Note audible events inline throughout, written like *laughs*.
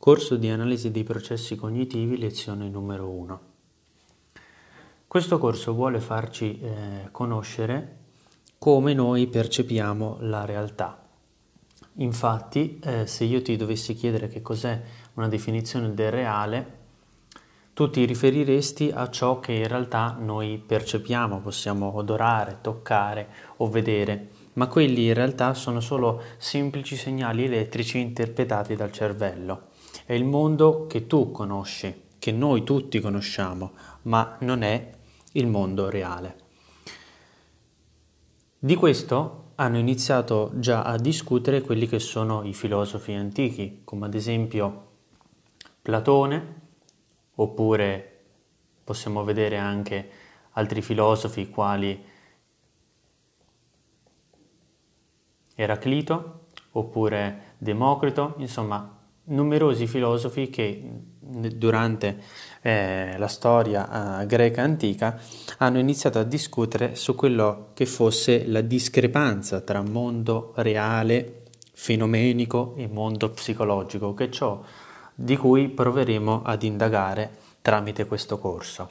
Corso di analisi dei processi cognitivi, lezione numero 1. Questo corso vuole farci eh, conoscere come noi percepiamo la realtà. Infatti, eh, se io ti dovessi chiedere che cos'è una definizione del reale, tu ti riferiresti a ciò che in realtà noi percepiamo, possiamo odorare, toccare o vedere ma quelli in realtà sono solo semplici segnali elettrici interpretati dal cervello. È il mondo che tu conosci, che noi tutti conosciamo, ma non è il mondo reale. Di questo hanno iniziato già a discutere quelli che sono i filosofi antichi, come ad esempio Platone, oppure possiamo vedere anche altri filosofi quali Eraclito oppure Democrito, insomma numerosi filosofi che durante eh, la storia eh, greca antica hanno iniziato a discutere su quello che fosse la discrepanza tra mondo reale, fenomenico e mondo psicologico, che è ciò di cui proveremo ad indagare tramite questo corso.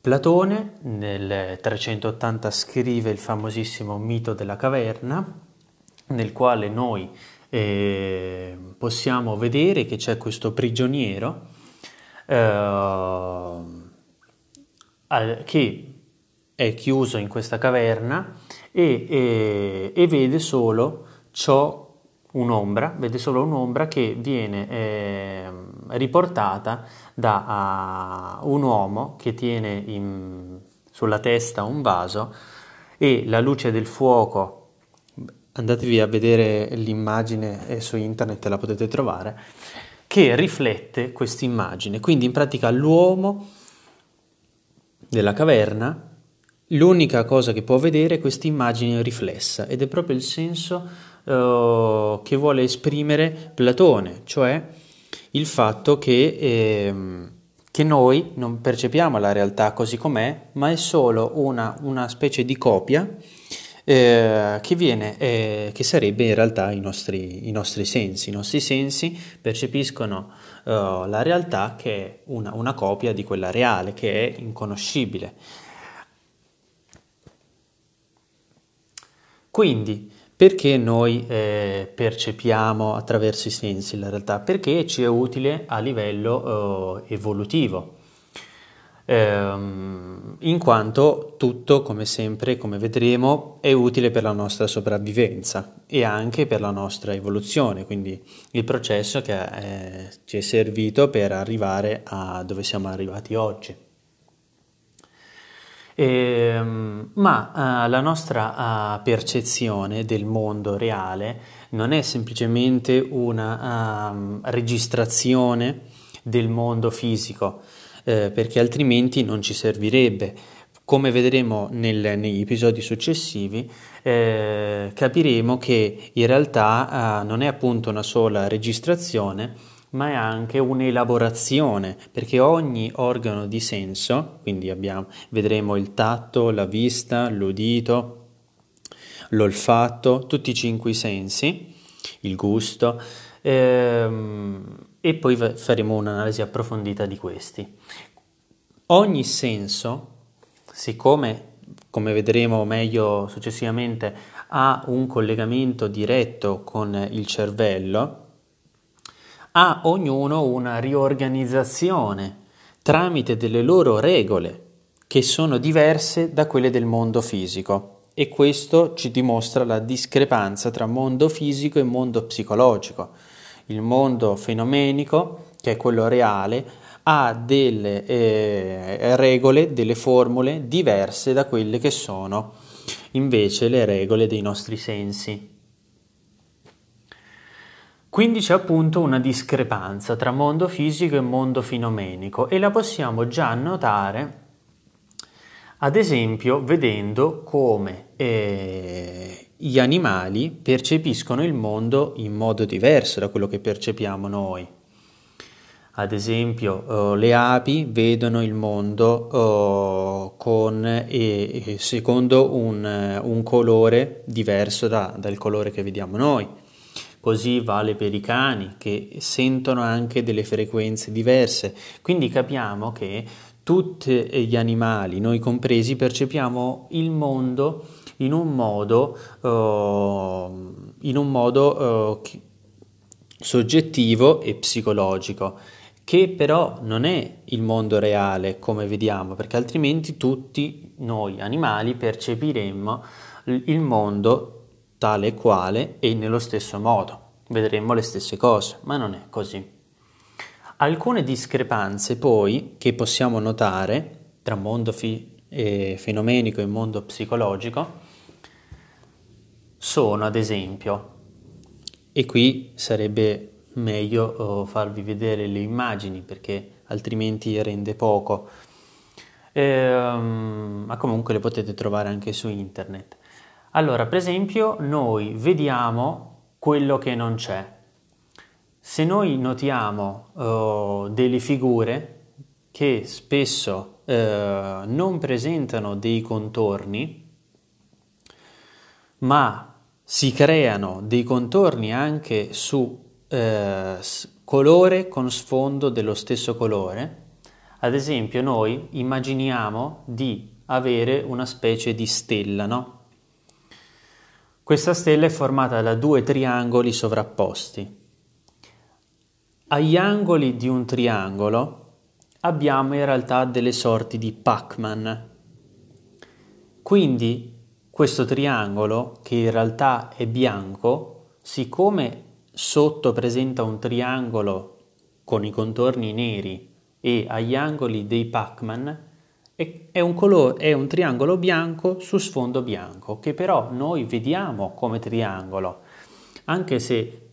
Platone nel 380 scrive il famosissimo mito della caverna, nel quale noi eh, possiamo vedere che c'è questo prigioniero eh, che è chiuso in questa caverna e, e, e vede solo ciò un'ombra, vede solo un'ombra che viene eh, riportata da uh, un uomo che tiene in, sulla testa un vaso e la luce del fuoco, andatevi a vedere l'immagine eh, su internet, la potete trovare, che riflette questa immagine. Quindi in pratica l'uomo della caverna, l'unica cosa che può vedere è questa immagine riflessa ed è proprio il senso uh, che vuole esprimere Platone, cioè il fatto che, eh, che, noi non percepiamo la realtà così com'è, ma è solo una, una specie di copia eh, che, viene, eh, che sarebbe in realtà i nostri, i nostri, sensi. I nostri sensi percepiscono uh, la realtà che è una, una copia di quella reale, che è inconoscibile. Quindi, perché noi eh, percepiamo attraverso i sensi la realtà? Perché ci è utile a livello eh, evolutivo, ehm, in quanto tutto, come sempre, come vedremo, è utile per la nostra sopravvivenza e anche per la nostra evoluzione, quindi il processo che eh, ci è servito per arrivare a dove siamo arrivati oggi. Eh, ma uh, la nostra uh, percezione del mondo reale non è semplicemente una uh, registrazione del mondo fisico, eh, perché altrimenti non ci servirebbe. Come vedremo nel, negli episodi successivi, eh, capiremo che in realtà non è appunto una sola registrazione, ma è anche un'elaborazione, perché ogni organo di senso, quindi abbiamo, vedremo il tatto, la vista, l'udito, l'olfatto, tutti i cinque sensi, il gusto, ehm, e poi faremo un'analisi approfondita di questi. Ogni senso, siccome, come vedremo meglio successivamente, ha un collegamento diretto con il cervello, ha ognuno una riorganizzazione tramite delle loro regole che sono diverse da quelle del mondo fisico e questo ci dimostra la discrepanza tra mondo fisico e mondo psicologico. Il mondo fenomenico, che è quello reale, ha delle eh, regole, delle formule diverse da quelle che sono invece le regole dei nostri sensi. Quindi c'è appunto una discrepanza tra mondo fisico e mondo fenomenico e la possiamo già notare ad esempio vedendo come eh, gli animali percepiscono il mondo in modo diverso da quello che percepiamo noi. Ad esempio, eh, le api vedono il mondo eh, con, eh, secondo un, un, colore diverso da, dal colore che vediamo noi Così vale per i cani che sentono anche delle frequenze diverse. Quindi capiamo che tutti gli animali, noi compresi, percepiamo il mondo in un modo, uh, in un modo uh, soggettivo e psicologico, che però non è il mondo reale come vediamo, perché altrimenti tutti noi animali percepiremmo il mondo tale e quale e nello stesso modo. Vedremo le stesse cose, ma non è così. Alcune discrepanze poi che possiamo notare tra mondo fi- e fenomenico e mondo psicologico sono ad esempio, e qui sarebbe meglio oh, farvi vedere le immagini perché altrimenti rende poco, ehm, ma comunque le potete trovare anche su internet. Allora, per esempio, noi vediamo quello che non c'è. Se noi notiamo uh, delle figure che spesso uh, non presentano dei contorni, ma si creano dei contorni anche su uh, colore con sfondo dello stesso colore, ad esempio noi immaginiamo di avere una specie di stella, no? Questa stella è formata da due triangoli sovrapposti. Agli angoli di un triangolo abbiamo in realtà delle sorti di Pac-Man. Quindi questo triangolo, che in realtà è bianco, siccome sotto presenta un triangolo con i contorni neri e agli angoli dei Pac-Man, è un, colore, è un triangolo bianco su sfondo bianco, che però noi vediamo come triangolo, anche se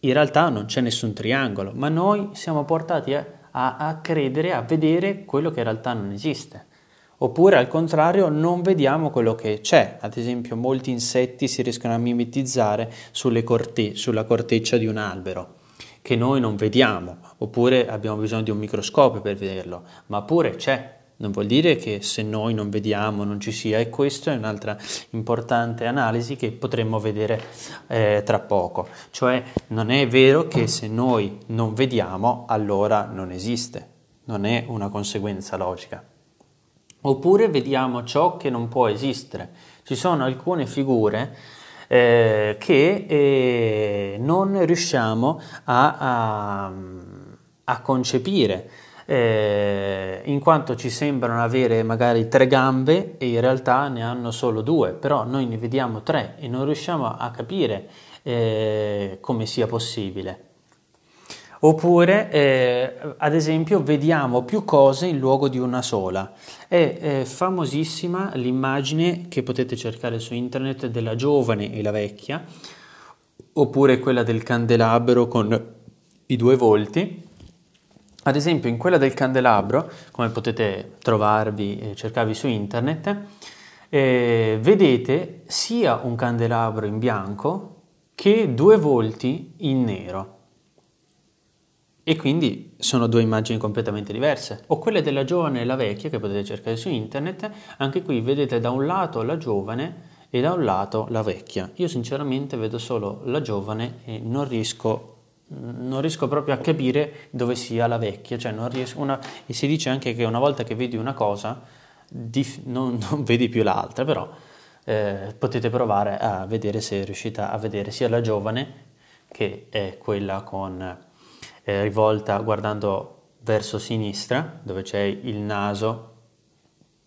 in realtà non c'è nessun triangolo, ma noi siamo portati a, a, a credere, a vedere quello che in realtà non esiste. Oppure al contrario non vediamo quello che c'è, ad esempio molti insetti si riescono a mimetizzare corte- sulla corteccia di un albero che noi non vediamo, oppure abbiamo bisogno di un microscopio per vederlo, ma pure c'è, non vuol dire che se noi non vediamo non ci sia e questa è un'altra importante analisi che potremmo vedere eh, tra poco, cioè non è vero che se noi non vediamo allora non esiste, non è una conseguenza logica. Oppure vediamo ciò che non può esistere. Ci sono alcune figure eh, che eh, non riusciamo a, a, a concepire eh, in quanto ci sembrano avere magari tre gambe e in realtà ne hanno solo due, però noi ne vediamo tre e non riusciamo a capire eh, come sia possibile. Oppure, eh, ad esempio, vediamo più cose in luogo di una sola. È, è famosissima l'immagine che potete cercare su internet della giovane e la vecchia, oppure quella del candelabro con i due volti ad esempio in quella del candelabro, come potete trovarvi e cercarvi su internet, eh, vedete sia un candelabro in bianco che due volti in nero. E quindi sono due immagini completamente diverse. O quelle della giovane e la vecchia che potete cercare su internet, anche qui vedete da un lato la giovane e da un lato la vecchia. Io sinceramente vedo solo la giovane e non riesco non riesco proprio a capire dove sia la vecchia, cioè una, e si dice anche che una volta che vedi una cosa dif, non, *laughs* non, vedi più l'altra, però eh, potete provare a vedere se riuscite a vedere sia la giovane che è quella con eh, rivolta guardando verso sinistra, dove c'è il naso,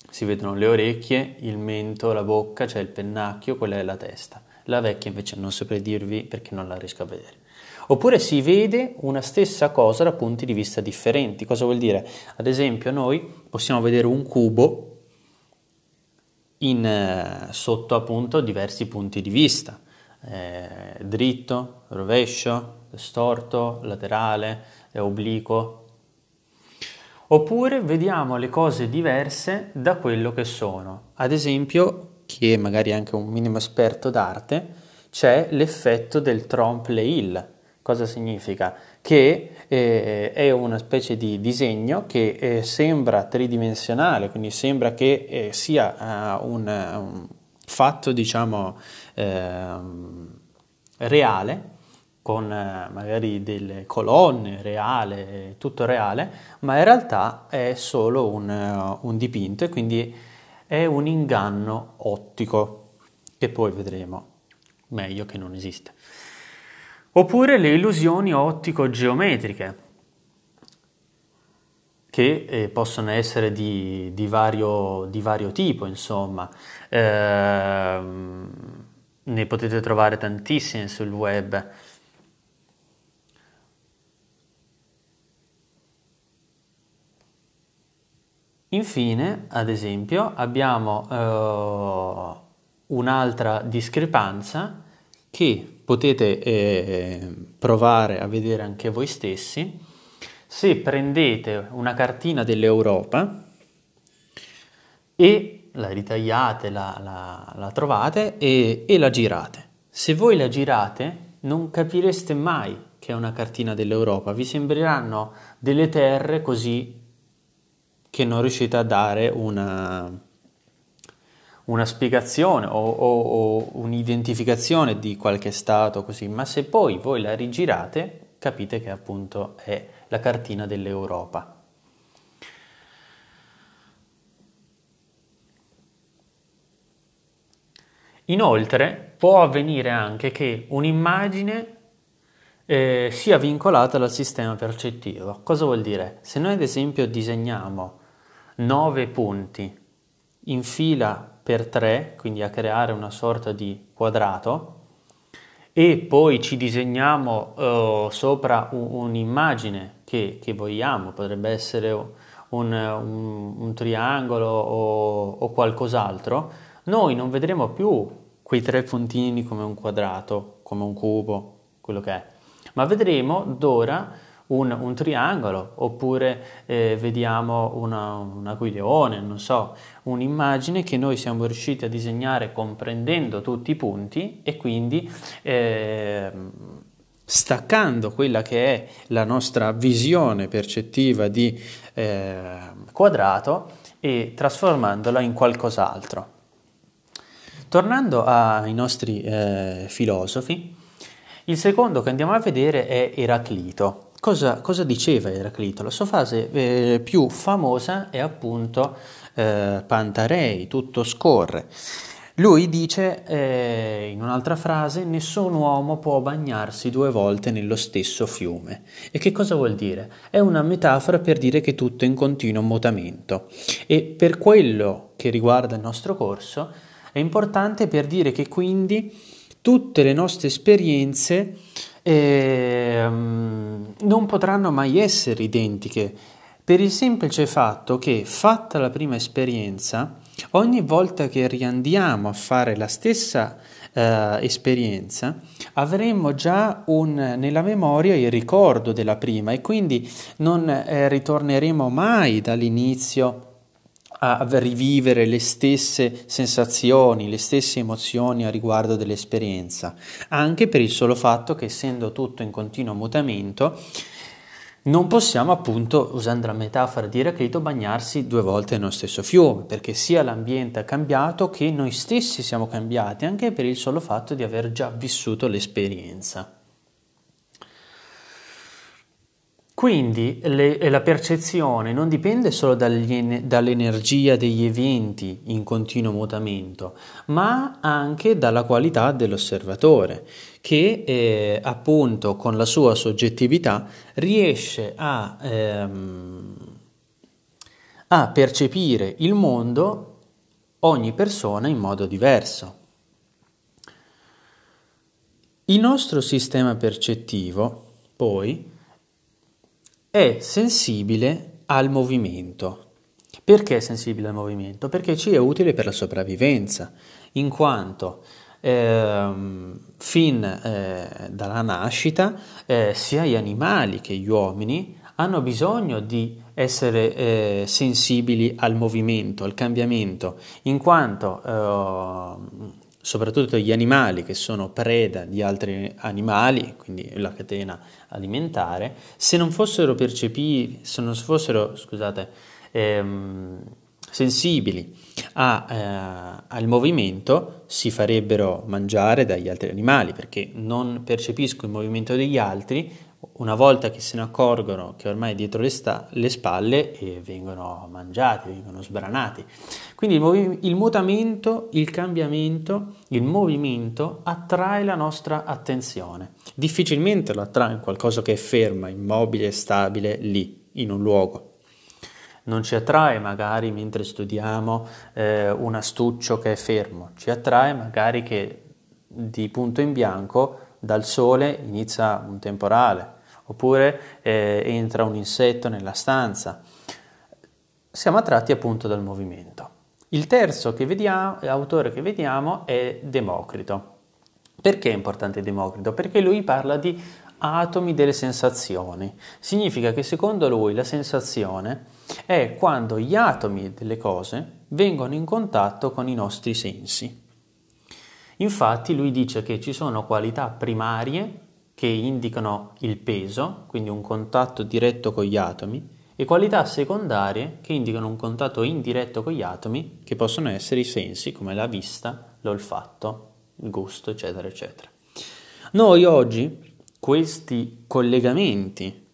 si vedono le orecchie, il mento, la bocca, c'è il pennacchio, quella è la testa. La vecchia invece non saprei dirvi perché non la riesco a vedere. Oppure si vede una stessa cosa da punti di vista differenti. Cosa vuol dire? Ad esempio, noi possiamo vedere un cubo in, eh, sotto appunto diversi punti di vista. Eh, dritto, rovescio, storto, laterale, obliquo. Oppure vediamo le cose diverse da quello che sono. Ad esempio, chi è magari anche un minimo esperto d'arte, c'è l'effetto del trompe-l'œil, Cosa significa? Che eh, è una specie di disegno che eh, sembra tridimensionale, quindi sembra che eh, sia uh, un, un, fatto, diciamo, ehm, reale, con eh, magari delle colonne reale, tutto reale, ma in realtà è solo un, uh, un dipinto e quindi è un inganno ottico che poi vedremo meglio che non esiste. Oppure le illusioni ottico-geometriche, che eh, possono essere di, di, vario, di, vario, tipo, insomma. Eh, ne potete trovare tantissime sul web. Infine, ad esempio, abbiamo eh, un'altra discrepanza che potete eh, provare a vedere anche voi stessi se prendete una cartina dell'Europa e la ritagliate, la, la, la trovate e, e la girate. Se voi la girate non capireste mai che è una cartina dell'Europa, vi sembreranno delle terre così che non riuscite a dare una, una spiegazione o, o, o, un'identificazione di qualche stato così, ma se poi voi la rigirate capite che appunto è la cartina dell'Europa. Inoltre può avvenire anche che un'immagine eh, sia vincolata dal sistema percettivo. Cosa vuol dire? Se noi ad esempio disegniamo 9 punti in fila per 3, quindi a creare una sorta di quadrato, e poi ci disegniamo uh, sopra un, un'immagine che, che, vogliamo, potrebbe essere un, un, un triangolo o, o, qualcos'altro, noi non vedremo più quei tre puntini come un quadrato, come un cubo, quello che è, ma vedremo d'ora un, un triangolo oppure eh, vediamo una, un aquilione, non so, un'immagine che noi siamo riusciti a disegnare comprendendo tutti i punti e quindi eh, staccando quella che è la nostra visione percettiva di eh, quadrato e trasformandola in qualcos'altro. Tornando ai nostri eh, filosofi, il secondo che andiamo a vedere è Eraclito. Cosa, cosa diceva Eraclito? La sua frase eh, più famosa è appunto eh, Pantarei, tutto scorre. Lui dice eh, in un'altra frase: Nessun uomo può bagnarsi due volte nello stesso fiume. E che cosa vuol dire? È una metafora per dire che tutto è in continuo mutamento. E per quello che riguarda il nostro corso, è importante per dire che quindi tutte le nostre esperienze eh, non potranno mai essere identiche per il semplice fatto che, fatta la prima esperienza, ogni volta che riandiamo a fare la stessa eh, esperienza, avremo già un, nella memoria il ricordo della prima e quindi non eh, ritorneremo mai dall'inizio a rivivere le stesse sensazioni, le stesse emozioni a riguardo dell'esperienza, anche per il solo fatto che essendo tutto in continuo mutamento, non possiamo appunto, usando la metafora di Eraclito, bagnarsi due volte nello stesso fiume, perché sia l'ambiente è cambiato che noi stessi siamo cambiati, anche per il solo fatto di aver già vissuto l'esperienza. Quindi le, la percezione non dipende solo dall'energia degli eventi in continuo mutamento, ma anche dalla qualità dell'osservatore, che eh, appunto con la sua soggettività riesce a, ehm, a percepire il mondo, ogni persona in modo diverso. Il nostro sistema percettivo, poi, è sensibile al movimento. Perché è sensibile al movimento? Perché ci è utile per la sopravvivenza, in quanto ehm, fin eh, dalla nascita eh, sia gli animali che gli uomini hanno bisogno di essere eh, sensibili al movimento, al cambiamento, in quanto eh, soprattutto gli animali che sono preda di altri animali, quindi la catena alimentare, se non fossero percepiti, se non fossero, scusate, ehm, sensibili a, eh, al movimento si farebbero mangiare dagli altri animali perché non percepisco il movimento degli altri, una volta che se ne accorgono che ormai è dietro le, sta- le spalle eh, vengono mangiati, vengono sbranati. Quindi il, movi- il mutamento, il cambiamento, il movimento attrae la nostra attenzione. Difficilmente lo attrae in qualcosa che è ferma, immobile, stabile lì, in un luogo non ci attrae magari mentre studiamo eh, un astuccio che è fermo, ci attrae magari che di punto in bianco dal sole inizia un temporale oppure eh, entra un insetto nella stanza. Siamo attratti appunto dal movimento. Il terzo che vediamo, autore che vediamo è Democrito. Perché è importante Democrito? Perché lui parla di atomi delle sensazioni. Significa che secondo lui la sensazione è quando gli atomi delle cose vengono in contatto con i nostri sensi. Infatti lui dice che ci sono qualità primarie che indicano il peso, quindi un contatto diretto con gli atomi, e qualità secondarie che indicano un contatto indiretto con gli atomi, che possono essere i sensi come la vista, l'olfatto, il gusto, eccetera, eccetera. Noi oggi questi collegamenti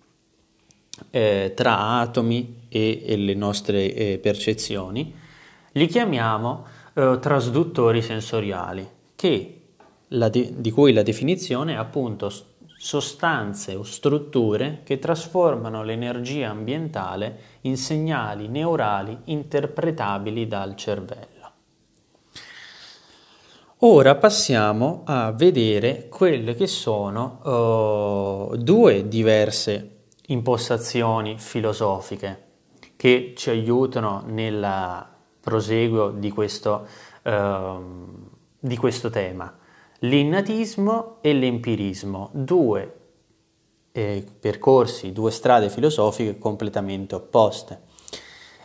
eh, tra atomi e, e le nostre eh, percezioni li chiamiamo eh, trasduttori sensoriali, de- di cui la definizione è appunto sostanze o strutture che trasformano l'energia ambientale in segnali neurali interpretabili dal cervello. Ora passiamo a vedere quelle che sono uh, due diverse impostazioni filosofiche che ci aiutano nel proseguo di questo, uh, di questo tema. L'innatismo e l'empirismo, due eh, percorsi, due strade filosofiche completamente opposte.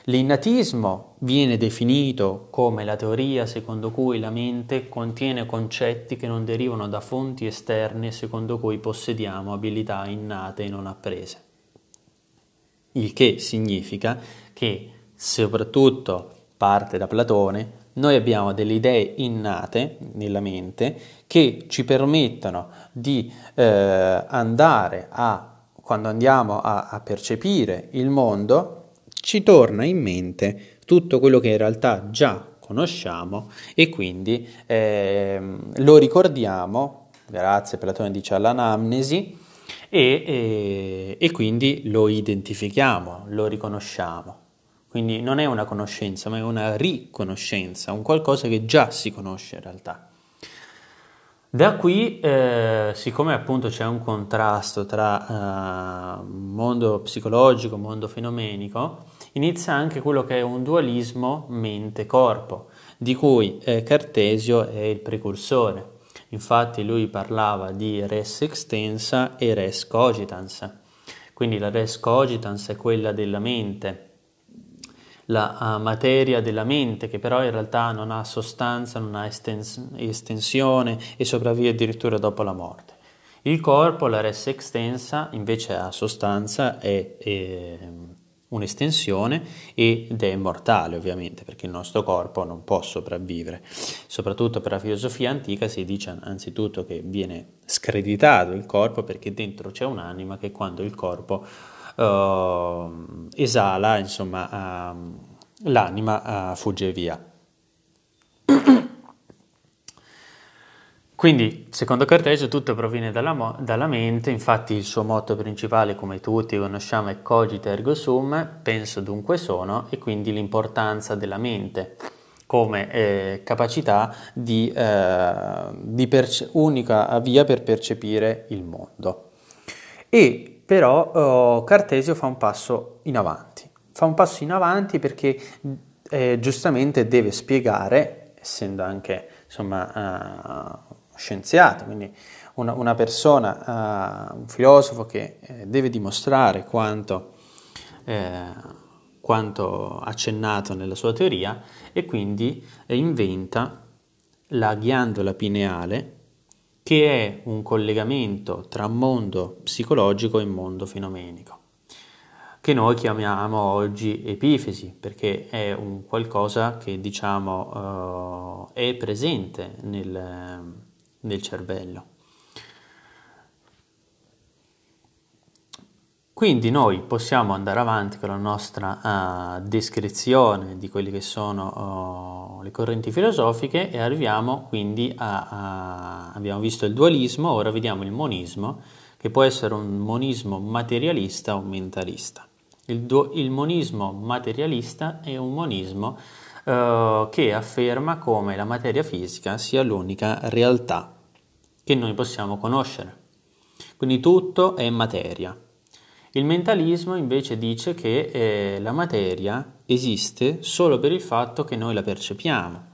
L'innatismo viene definito come la teoria secondo cui la mente contiene concetti che non derivano da fonti esterne secondo cui possediamo abilità innate e non apprese. Il che significa che, soprattutto parte da Platone, noi abbiamo delle idee innate nella mente che ci permettono di eh, andare a, quando andiamo a, a percepire il mondo, ci torna in mente tutto quello che in realtà già conosciamo e quindi eh, lo ricordiamo, grazie Platone dice all'anamnesi, e, e, e quindi lo identifichiamo, lo riconosciamo. Quindi non è una conoscenza, ma è una riconoscenza, un qualcosa che già si conosce in realtà. Da qui, eh, siccome appunto c'è un contrasto tra eh, mondo psicologico, mondo fenomenico, inizia anche quello che è un dualismo mente-corpo, di cui eh, Cartesio è il precursore. Infatti lui parlava di res extensa e res cogitans. Quindi la res cogitans è quella della mente, la uh, materia della mente che però in realtà non ha sostanza, non ha estens- estensione e sopravvive addirittura dopo la morte. Il corpo, la res extensa, invece ha sostanza e, e un'estensione ed è mortale ovviamente perché il nostro corpo non può sopravvivere. Soprattutto per la filosofia antica si dice anzitutto che viene screditato il corpo perché dentro c'è un'anima che quando il corpo uh, esala, insomma, uh, l'anima uh, fugge via. Quindi, secondo Cartesio, tutto proviene dalla, dalla, mente, infatti il suo motto principale, come tutti conosciamo, è cogite ergo sum, penso dunque sono, e quindi l'importanza della mente come eh, capacità di, eh, di perce- unica via per percepire il mondo. E però oh, Cartesio fa un passo in avanti. Fa un passo in avanti perché eh, giustamente deve spiegare, essendo anche insomma, uh, scienziato, quindi una, una persona, uh, un filosofo che eh, deve dimostrare quanto, eh, quanto accennato nella sua teoria e quindi inventa la ghiandola pineale che è un collegamento tra mondo psicologico e mondo fenomenico. che noi chiamiamo oggi epifesi, perché è un qualcosa che diciamo uh, è presente nel, nel cervello. Quindi noi possiamo andare avanti con la nostra uh, descrizione di quelle che sono uh, le correnti filosofiche e arriviamo quindi a, a, abbiamo visto il dualismo, ora vediamo il monismo, che può essere un monismo materialista o mentalista. Il, du- il monismo materialista è un monismo uh, che afferma come la materia fisica sia l'unica realtà che noi possiamo conoscere. Quindi tutto è materia il mentalismo invece dice che eh, la materia esiste solo per il fatto che noi la percepiamo.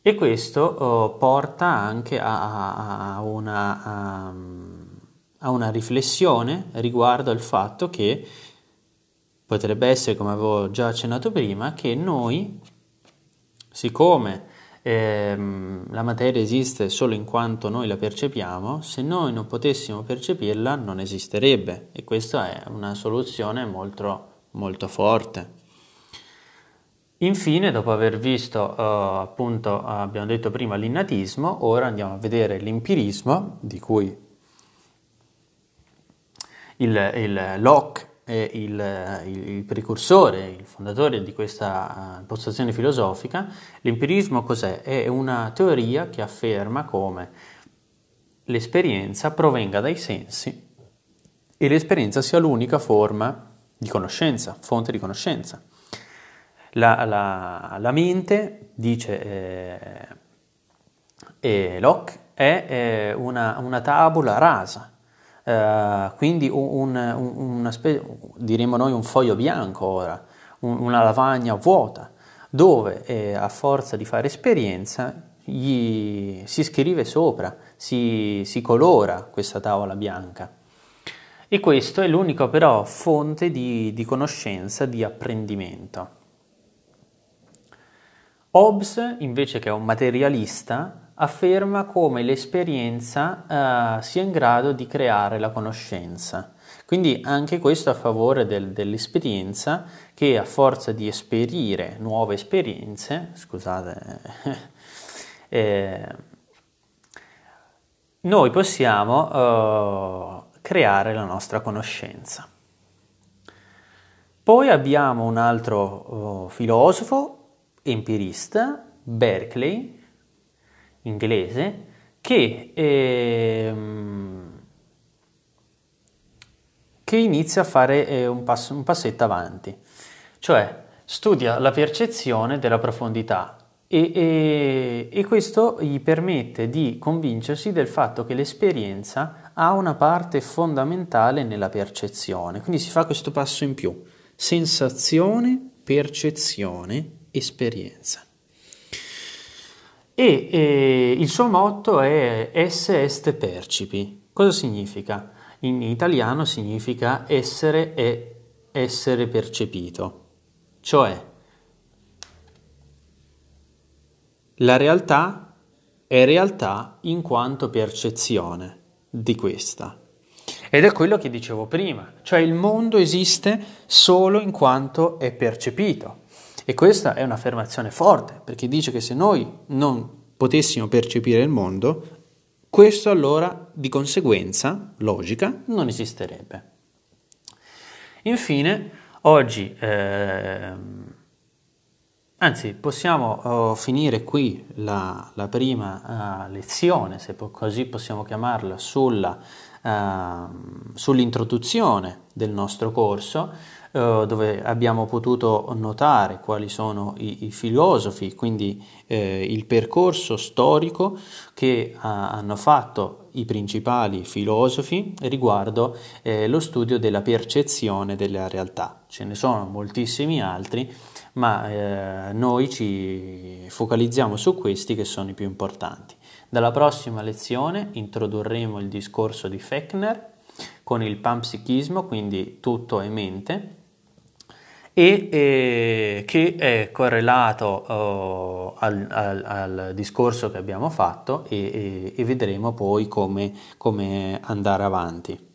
E questo oh, porta anche a, a, una, a, a, una, riflessione riguardo al fatto che potrebbe essere, come avevo già accennato prima, che noi, siccome ehm, la materia esiste solo in quanto noi la percepiamo, se noi non potessimo percepirla non esisterebbe e questa è una soluzione molto, molto forte. Infine, dopo aver visto uh, appunto, abbiamo detto prima l'innatismo, ora andiamo a vedere l'empirismo, di cui il, il Locke è il, il, precursore, il fondatore di questa uh, impostazione filosofica, l'empirismo cos'è? È una teoria che afferma come l'esperienza provenga dai sensi e l'esperienza sia l'unica forma di conoscenza, fonte di conoscenza. La, la, la mente, dice eh, eh, Locke, è eh, una, una tabula rasa, Uh, quindi un, un, una spe- diremmo noi un foglio bianco ora, un, una lavagna vuota, dove eh, a forza di fare esperienza gli, si scrive sopra, si, si colora questa tavola bianca. E questo è l'unica però fonte di, di conoscenza, di apprendimento. Hobbes, invece che è un materialista, afferma come l'esperienza uh, sia in grado di creare la conoscenza. Quindi anche questo a favore del, dell'esperienza che a forza di esperire nuove esperienze, scusate, *laughs* eh, noi possiamo uh, creare la nostra conoscenza. Poi abbiamo un altro uh, filosofo, empirista, Berkeley, inglese che, ehm, che inizia a fare eh, un, passo, un passetto avanti, cioè studia la percezione della profondità e, e, e, questo gli permette di convincersi del fatto che l'esperienza ha una parte fondamentale nella percezione. Quindi si fa questo passo in più. Sensazione, percezione, esperienza e eh, il suo motto è esse est percipi. Cosa significa? In italiano significa essere e essere percepito, cioè la realtà è realtà in quanto percezione di questa. Ed è quello che dicevo prima, cioè il mondo esiste solo in quanto è percepito. E questa è un'affermazione forte, perché dice che se noi non potessimo percepire il mondo, questo allora di conseguenza logica non esisterebbe. Infine, oggi, eh, anzi possiamo oh, finire qui la, la prima uh, lezione, se po- così possiamo chiamarla, sulla, uh, sull'introduzione del nostro corso eh, dove abbiamo potuto notare quali sono i, i filosofi, quindi eh, il percorso storico che ha, hanno fatto i principali filosofi riguardo eh, lo studio della percezione della realtà. Ce ne sono moltissimi altri, ma eh, noi ci focalizziamo su questi che sono i più importanti. Dalla prossima lezione introdurremo il discorso di Fechner con il panpsichismo, quindi tutto è mente, e eh, che è correlato oh, al, al, al, discorso che abbiamo fatto e, e, e vedremo poi come, come andare avanti.